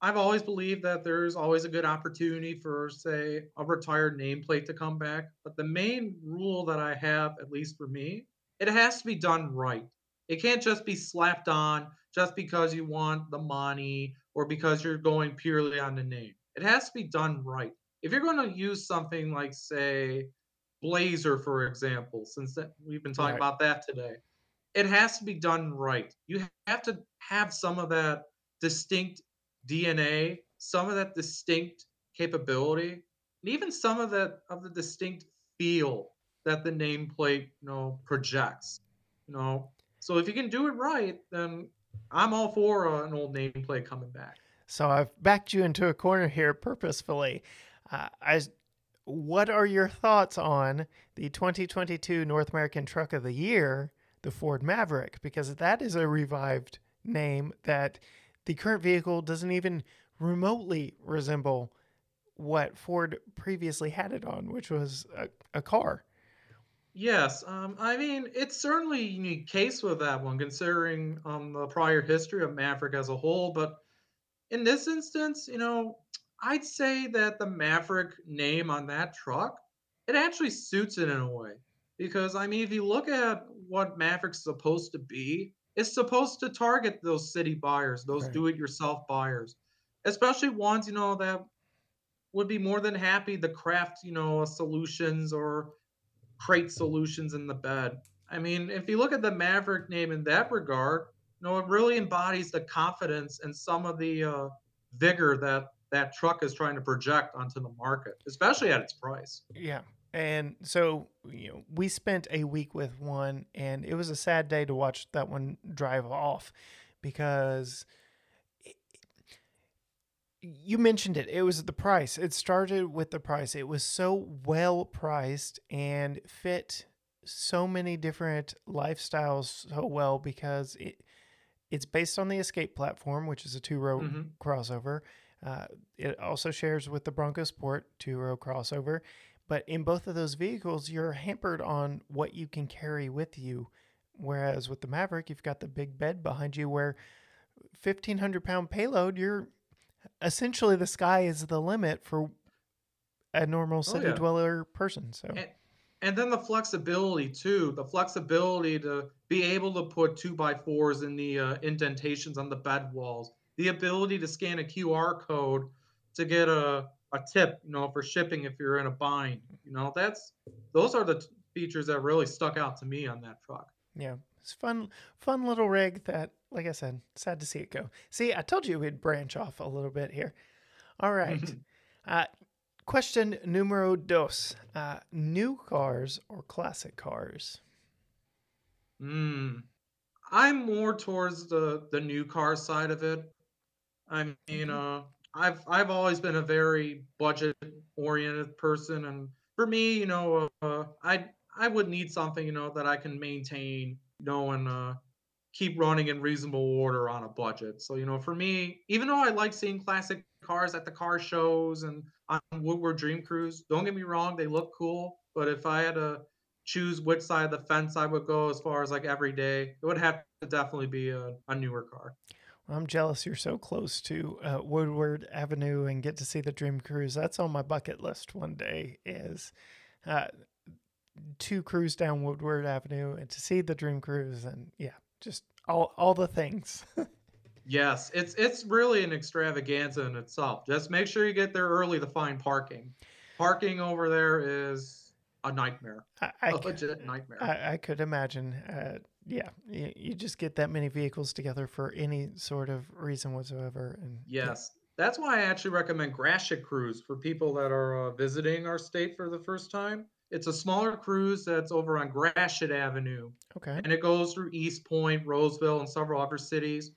I've always believed that there's always a good opportunity for, say, a retired nameplate to come back. But the main rule that I have, at least for me, it has to be done right. It can't just be slapped on just because you want the money or because you're going purely on the name. It has to be done right. If you're going to use something like, say, Blazer, for example, since that, we've been talking Right. about that today, it has to be done right. You have to have some of that distinct DNA, some of that distinct capability, and even some of that of the distinct feel that the nameplate, you know, projects. You know, so if you can do it right, then I'm all for an old nameplate coming back. So I've backed you into a corner here purposefully. Uh, I, what are your thoughts on the 2022 North American Truck of the Year, the Ford Maverick? Because that is a revived name that the current vehicle doesn't even remotely resemble what Ford previously had it on, which was a, a car. Yes, um, I mean it's certainly a unique case with that one, considering um, the prior history of Maverick as a whole. But in this instance, you know, I'd say that the Maverick name on that truck, it actually suits it in a way. Because I mean, if you look at what Maverick's supposed to be, it's supposed to target those city buyers, those Right. do-it-yourself buyers, especially ones you know that would be more than happy to craft, you know, solutions or create solutions in the bed. I mean, if you look at the Maverick name in that regard, you know, it really embodies the confidence and some of the uh, vigor that that truck is trying to project onto the market, especially at its price. Yeah. And so, you know, we spent a week with one, and it was a sad day to watch that one drive off because you mentioned it. It was the price. It started with the price. It was so well priced and fit so many different lifestyles so well because it it's based on the Escape platform, which is a two row hmm crossover. Uh, it also shares with the Bronco Sport two row crossover. But in both of those vehicles, you're hampered on what you can carry with you. Whereas with the Maverick, you've got the big bed behind you where 1,500 pound payload, you're essentially the sky is the limit for a normal Oh city yeah. dweller person. So, And, and then the flexibility too, the flexibility to be able to put two by fours in the uh, indentations on the bed walls, the ability to scan a QR code to get a, a tip, you know, for shipping if you're in a bind. You know, that's those are the t- features that really stuck out to me on that truck. yeah, it's fun, fun little rig that, like I said, sad to see it go. See, I told you we'd branch off a little bit here. All right. Uh, question numero dos. Uh, new cars or classic cars? Mm. I'm more towards the the new car side of it. I mean, Okay. uh, I've I've always been a very budget oriented person, and for me, you know, uh, I I would need something, you know, that I can maintain, you know, and uh, keep running in reasonable order on a budget. So, you know, for me, even though I like seeing classic cars at the car shows and on Woodward Dream Cruise, don't get me wrong, they look cool. But if I had to choose which side of the fence I would go as far as like every day, it would have to definitely be a, a newer car. I'm jealous you're so close to uh, Woodward Avenue and get to see the Dream Cruise. That's on my bucket list one day is uh, to cruise down Woodward Avenue and to see the Dream Cruise and yeah, just all all the things. Yes, it's it's really an extravaganza in itself. Just make sure you get there early to find parking. Parking over there is a nightmare, I, I a legit nightmare. I, I could imagine. Uh, yeah, you, you just get that many vehicles together for any sort of reason whatsoever, and yeah, Yes, that's why I actually recommend Gratiot Cruise for people that are uh, visiting our state for the first time. It's a smaller cruise that's over on Gratiot Avenue, okay, and it goes through Eastpointe, Roseville, and several other cities.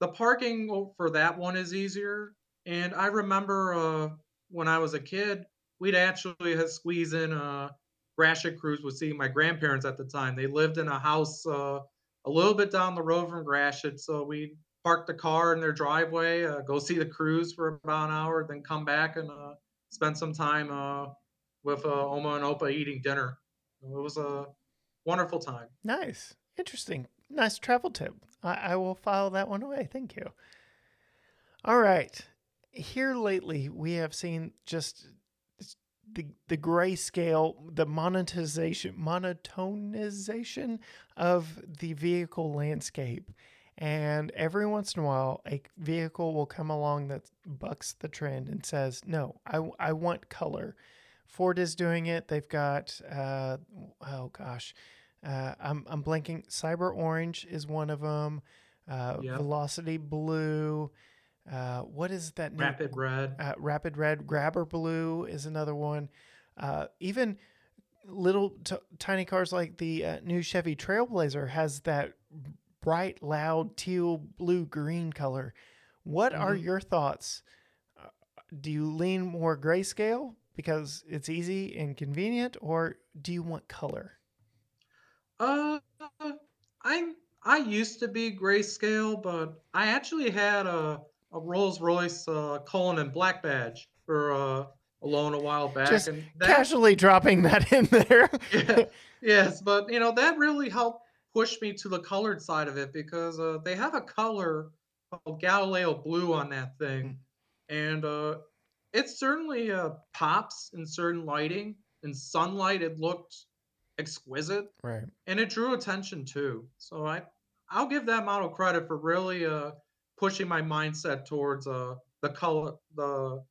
the parking for that one is easier. And I remember uh, when I was a kid, we'd actually have squeeze in a Gratiot cruise with seeing my grandparents at the time. They lived in a house uh, a little bit down the road from Gratiot, so we'd park the car in their driveway, uh, go see the cruise for about an hour, then come back and uh, spend some time uh, with uh, Oma and Opa eating dinner. It was a wonderful time. Nice. Interesting. Nice travel tip. I, I will file that one away. Thank you. All right. Here lately, we have seen just the the grayscale, the monetization, monotonization of the vehicle landscape. And every once in a while, a vehicle will come along that bucks the trend and says, "No, I, I want color." Ford is doing it. They've got, uh, oh gosh, uh, I'm I'm blanking. Cyber Orange is one of them. Uh, Yep. Velocity Blue. Uh, what is that? New, Rapid Red. uh, Rapid Red. Grabber Blue is another one. Uh, even little t- tiny cars like the uh, new Chevy Trailblazer has that bright, loud teal, blue, green color. What are Mhm. your thoughts? Do you lean more grayscale because it's easy and convenient, or do you want color? Uh, I I used to be grayscale, but I actually had a a Rolls Royce uh, Cullinan Black Badge for uh, a loan a while back, Just and that Casually dropping that in there. yeah, yes, but you know that really helped push me to the colored side of it because uh, they have a color called Galileo Blue on that thing, and uh, it certainly uh, pops in certain lighting. In sunlight, it looked exquisite right. and it drew attention too. So I I'll give that model credit for really uh pushing my mindset towards uh the color the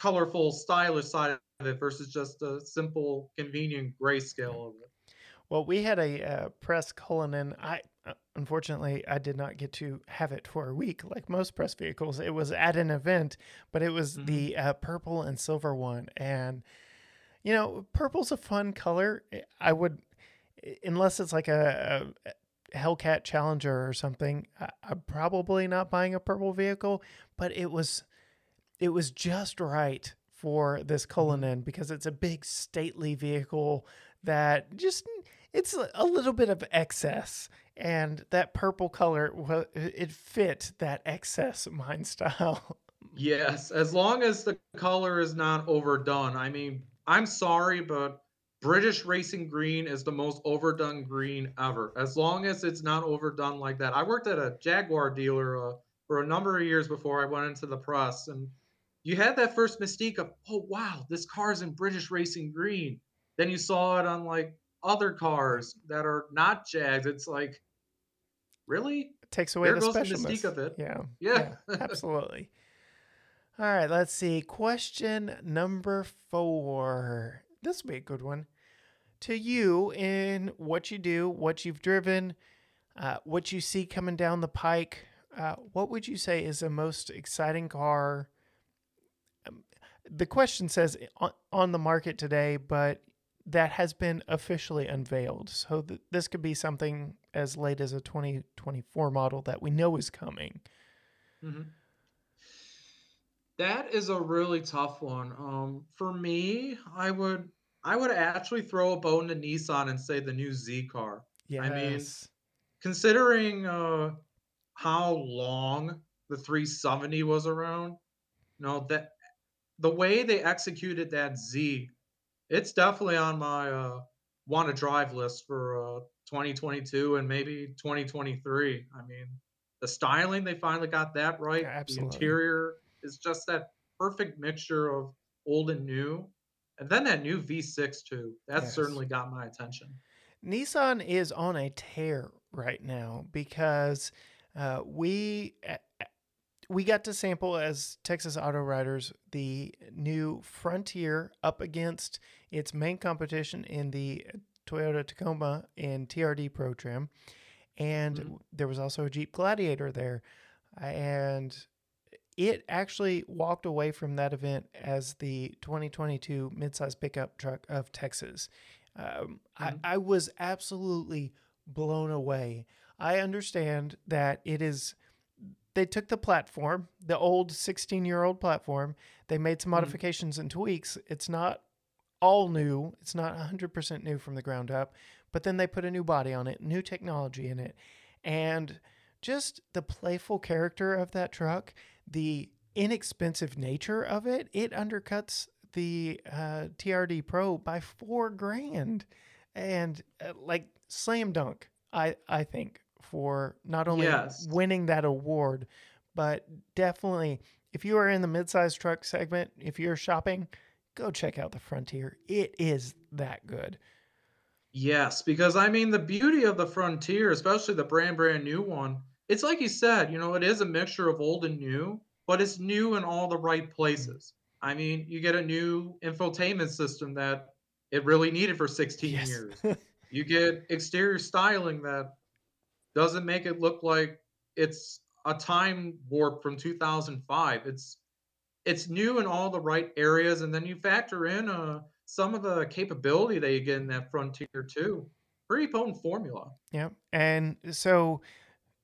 colorful stylish side of it versus just a simple convenient grayscale of it. Well, we had a uh, press Cullinan. I unfortunately I did not get to have it for a week like most press vehicles. It was at an event, but it was Mhm. the uh, purple and silver one, and you know, purple's a fun color. I would, unless it's like a, a Hellcat Challenger or something. I, I'm probably not buying a purple vehicle, but it was, it was just right for this Cullinan because it's a big stately vehicle that just it's a- little bit of excess and that purple color wa- it fit that excess mind style Yes, as long as the color is not overdone. I mean, I'm sorry, but British racing green is the most overdone green ever. As long as it's not overdone like that. I worked at a Jaguar dealer uh, for a number of years before I went into the press, and you had that first mystique of, oh wow, this car's in British racing green. Then you saw it on like other cars that are not Jags. It's like, really? it takes away There the goes mystique of it. yeah Yeah. absolutely all right let's see question number four this will be a good one to you in what you do what you've driven uh, what you see coming down the pike uh, what would you say is the most exciting car um, the question says on, on the market today but that has been officially unveiled so th- this could be something as late as a 2024 model that we know is coming Mhm. That is a really tough one. Um, for me, I would I would actually throw a bone to Nissan and say the new Z car. yes I mean, Considering uh, how long the 370 was around, no, that the way they executed that Z, it's definitely on my uh, want to drive list for uh, 2022 and maybe 2023. I mean, the styling they finally got that right. Yeah, The interior is just that perfect mixture of old and new. And then that new V6 too. That Yes. certainly got my attention. Nissan is on a tear right now because uh, we uh, we got to sample as Texas Auto Writers the new Frontier up against its main competition in the Toyota Tacoma and TRD Pro Trim, and Mhm. there was also a Jeep Gladiator there, and it actually walked away from that event as the 2022 midsize pickup truck of Texas. Um, Mhm. I, I was absolutely blown away. I understand that it is they took the platform, the old 16 year old platform, they made some Mhm. modifications and tweaks. It's not all new, it's not 100% new from the ground up, but then they put a new body on it, new technology in it. And just the playful character of that truck, the inexpensive nature of it, it undercuts the uh, TRD Pro by four grand. And uh, like slam dunk, I, I think, for not only Yes. winning that award, but definitely if you are in the midsize truck segment, if you're shopping, go check out the Frontier. It is that good. Yes, because I mean the beauty of the Frontier, especially the brand brand new one, it's like you said, you know, it is a mixture of old and new, but it's new in all the right places. I mean, you get a new infotainment system that it really needed for 16 Yes. years. You get exterior styling that doesn't make it look like it's a time warp from 2005. It's it's new in all the right areas, and then you factor in uh, some of the capability that you get in that Frontier too. Pretty potent formula. Yeah, And so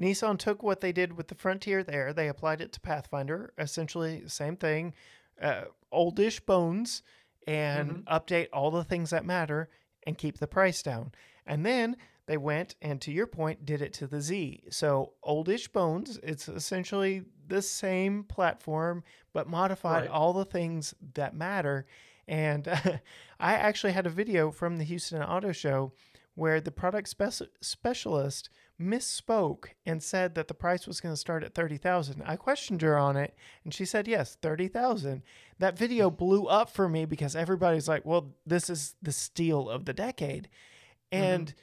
Nissan took what they did with the Frontier there, they applied it to Pathfinder, essentially same thing, uh, oldish bones, and Mhm. update all the things that matter and keep the price down. And then they went and to your point did it to the Z. So oldish bones, it's essentially the same platform but modified Right. all the things that matter. And I actually had a video from the Houston Auto Show where the product spec- specialist misspoke and said that the price was going to start at 30,000. I questioned her on it and she said yes, 30,000. That video hmm. blew up for me because everybody's like, "Well, this is the steal of the decade." Mm-hmm. And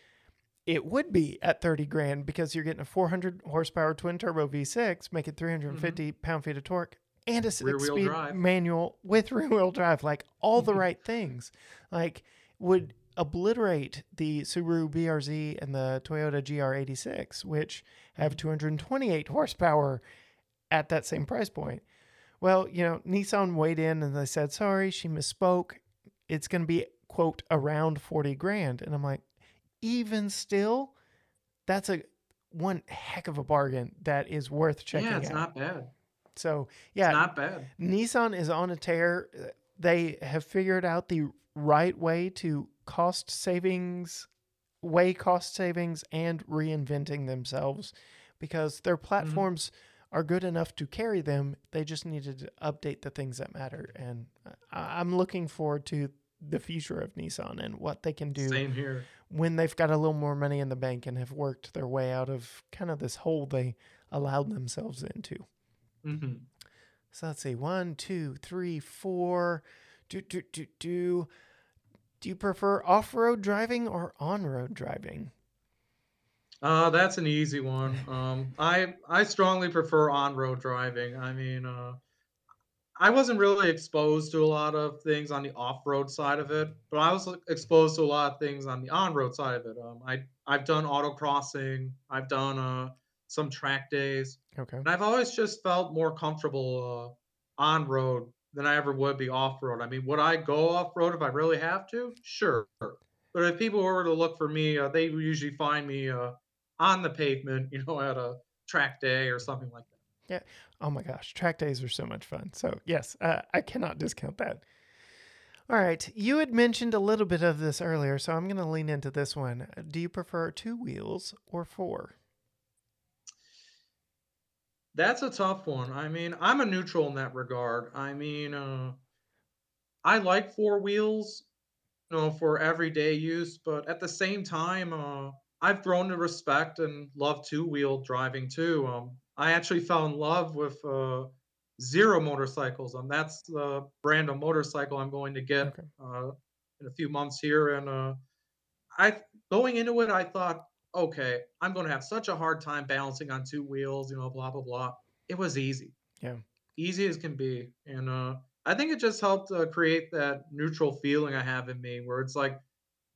it would be at 30 grand because you're getting a 400 horsepower twin turbo V6, making 350 mm-hmm. pound feet of torque and a six speed drive. manual with rear wheel drive, like all the right things. Like would obliterate the Subaru BRZ and the Toyota GR86, which have mm-hmm. 228 horsepower at that same price point. Well, you know, Nissan weighed in and they said, sorry, she misspoke. It's going to be, quote, around 40 grand. And I'm like, even still, that's a one heck of a bargain that is worth checking yeah, it's out. not bad. so, yeah, It's not bad. Nissan is on a tear. They have figured out the right way to cost savings, weigh cost savings, and reinventing themselves because their mm-hmm. platforms are good enough to carry them. They just needed to update the things that matter. And uh, I'm looking forward to the future of Nissan and what they can do Same here. when they've got a little more money in the bank and have worked their way out of kind of this hole they allowed themselves into. hmm So let's see. One, two, three, four. Do, do, do, do. Do you prefer off road driving or on road driving? Uh, that's an easy one. Um, I I strongly prefer on-road driving. I mean, uh, I wasn't really exposed to a lot of things on the off-road side of it, but I was exposed to a lot of things on the on-road side of it. Um, I I've done autocrossing, I've done uh some track days, Okay. and I've always just felt more comfortable uh, on road than I ever would be off road. I mean, would I go off road if I really have to? Sure. But if people were to look for me, uh, they usually find me uh, on the pavement, you know, at a track day or something like that. Oh my gosh, track days are so much fun. So, yes, uh, I cannot discount that. All right. You had mentioned a little bit of this earlier, so I'm going to lean into this one. Do you prefer two wheels or four? That's a tough one. I mean, I'm a neutral in that regard. I mean, uh, I like four wheels, you know, for everyday use, but at the same time, uh, I've grown to respect and love two-wheel driving too. Um, I actually fell in love with uh, Zero motorcycles, and that's the brand of motorcycle I'm going to get Okay. uh, in a few months here. And uh, I going into it, I thought, okay, I'm going to have such a hard time balancing on two wheels, you know, blah blah blah. It was easy, Yeah. easy as can be, and uh, I think it just helped uh, create that neutral feeling I have in me, where it's like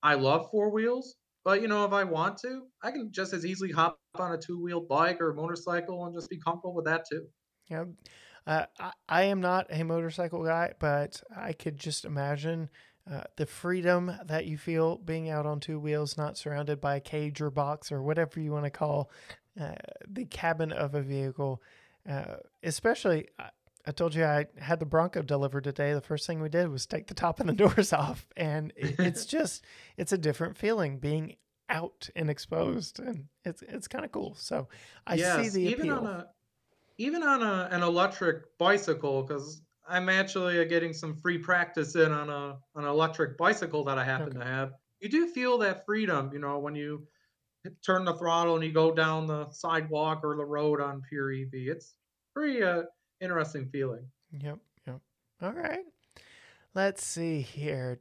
I love four wheels, but you know, if I want to, I can just as easily hop on a two-wheel bike or a motorcycle and just be comfortable with that too. Yeah. Uh, I, I am not a motorcycle guy, but I could just imagine uh, the freedom that you feel being out on two wheels, not surrounded by a cage or box or whatever you want to call uh, the cabin of a vehicle. uh, especially. I, told you I had the Bronco delivered today. The first thing we did was take the top and the doors off, and it, it's just it's a different feeling being out and exposed, and it's it's kind of cool. So I see Yes, the even appeal. on a even on a, an electric bicycle, because I'm actually getting some free practice in on a an electric bicycle that I happen Okay. to have. You do feel that freedom, you know, when you turn the throttle and you go down the sidewalk or the road on pure EV. It's pretty uh, interesting feeling. Yep, yep. All right. Let's see here.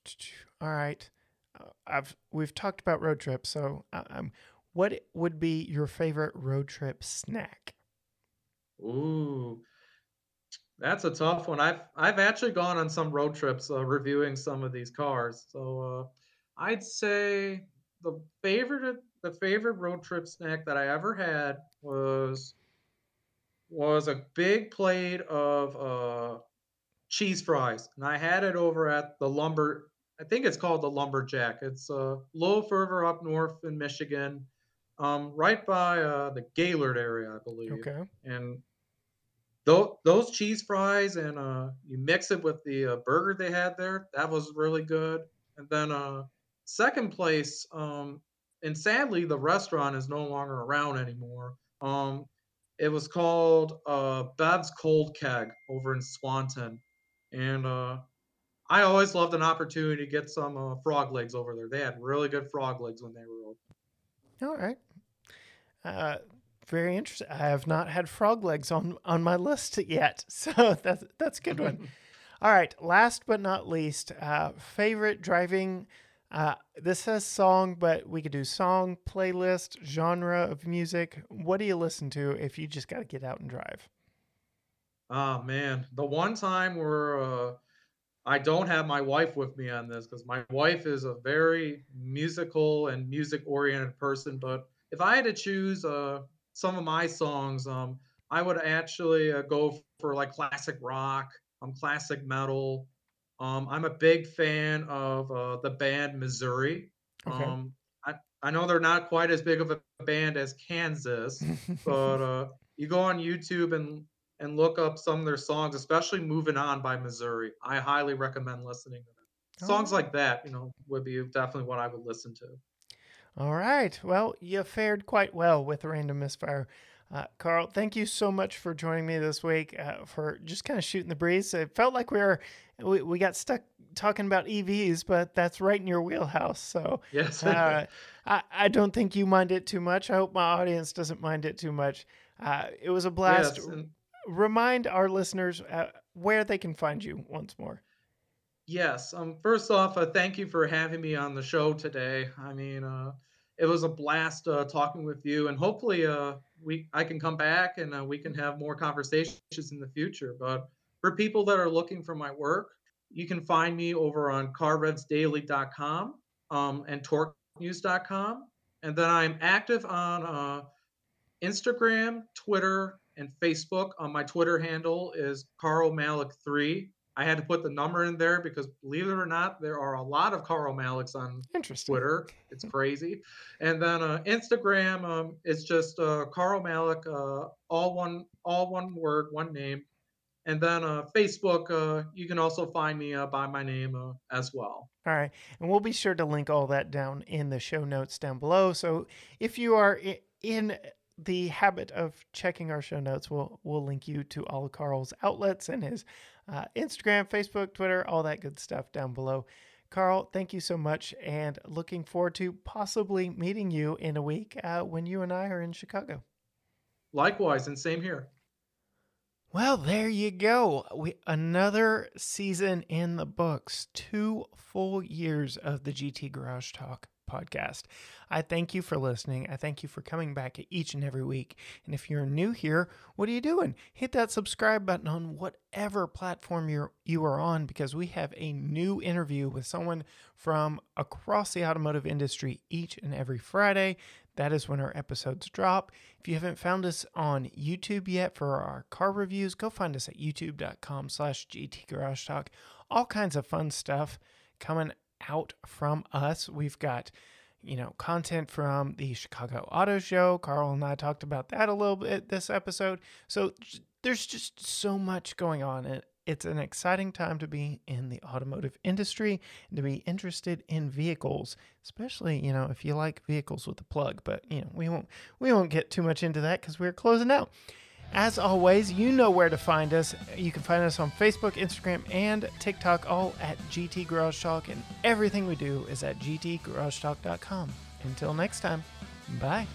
All right. Uh, I've we've talked about road trips, so uh, um, what would be your favorite road trip snack? Ooh, that's a tough one. I've I've actually gone on some road trips uh, reviewing some of these cars. So uh, I'd say the favorite the favorite road trip snack that I ever had was was a big plate of uh, cheese fries, and I had it over at the lumber. I think it's called the Lumberjack. It's a little further up north in Michigan, um, right by uh, the Gaylord area, I believe. Okay. And those those cheese fries and uh, you mix it with the uh, burger they had there. That was really good. And then uh, second place, um, and sadly the restaurant is no longer around anymore. Um, it was called uh, Bev's Cold Keg over in Swanton, and uh, I always loved an opportunity to get some uh, frog legs over there. They had really good frog legs when they were open. All right. Uh, very interesting. I have not had frog legs on on my list yet, so that's that's a good one. All right. Last but not least, uh, favorite driving. Uh, this says song, but we could do song, playlist, genre of music. What do you listen to if you just got to get out and drive? Oh man, the one time where uh, I don't have my wife with me on this because my wife is a very musical and music oriented person. But if I had to choose uh, some of my songs, um, I would actually uh, go for like classic rock, um, classic metal. Um, I'm a big fan of uh, the band Missouri. Okay. Um, I, I know they're not quite as big of a band as Kansas, but uh, you go on YouTube and and look up some of their songs, especially "Moving On" by Missouri. I highly recommend listening to them. All Songs like that, you know, would be definitely what I would listen to. All right. Well, you fared quite well with Random Misfire. Uh, Carl, thank you so much for joining me this week uh, for just kind of shooting the breeze. It felt like we were we, we got stuck talking about EVs, but that's right in your wheelhouse. So Yes. uh, I, I don't think you mind it too much. I hope my audience doesn't mind it too much. Uh, it was a blast. yes. And Remind our listeners uh, where they can find you once more. yes. Um. First off, uh, thank you for having me on the show today. I mean, uh, it was a blast uh, talking with you, and hopefully, uh, we I can come back and uh, we can have more conversations in the future. But for people that are looking for my work, you can find me over on carrevsdaily.com um, and torquenews.com. And then I'm active on uh, Instagram, Twitter, and Facebook. On my Twitter handle is Carl Malek3. I had to put the number in there because believe it or not, there are a lot of Carl Maleks on. Twitter. It's crazy. And then uh, Instagram, um, it's just uh, Carl Malek, uh, all one, all one word, one name. And then uh, Facebook, uh, you can also find me uh, by my name uh, as well. All right. And we'll be sure to link all that down in the show notes down below. So if you are in the habit of checking our show notes, we'll, we'll link you to all Carl's outlets and his uh, Instagram, Facebook, Twitter, all that good stuff down below. Carl, thank you so much. And looking forward to possibly meeting you in a week uh, when you and I are in Chicago. Likewise, and same here. Well, there you go. We another season in the books. Two full years of the GT Garage Talk podcast. I thank you for listening. I thank you for coming back each and every week. And if you're new here, what are you doing? Hit that subscribe button on whatever platform you're you are on because we have a new interview with someone from across the automotive industry each and every Friday. That is when our episodes drop. If you haven't found us on YouTube yet for our car reviews, go find us at youtube.com slash gtgaragetalk. All kinds of fun stuff coming out from us. We've got you know, content from the Chicago Auto Show. Carl and I talked about that a little bit this episode. So there's just so much going on. It's an exciting time to be in the automotive industry and to be interested in vehicles, especially, you know, if you like vehicles with a plug. But, you know, we won't we won't get too much into that cuz we're closing out. As always, you know where to find us. You can find us on Facebook, Instagram, and TikTok, all at GT Garage Talk, and everything we do is at gtgaragetalk.com. Until next time, bye.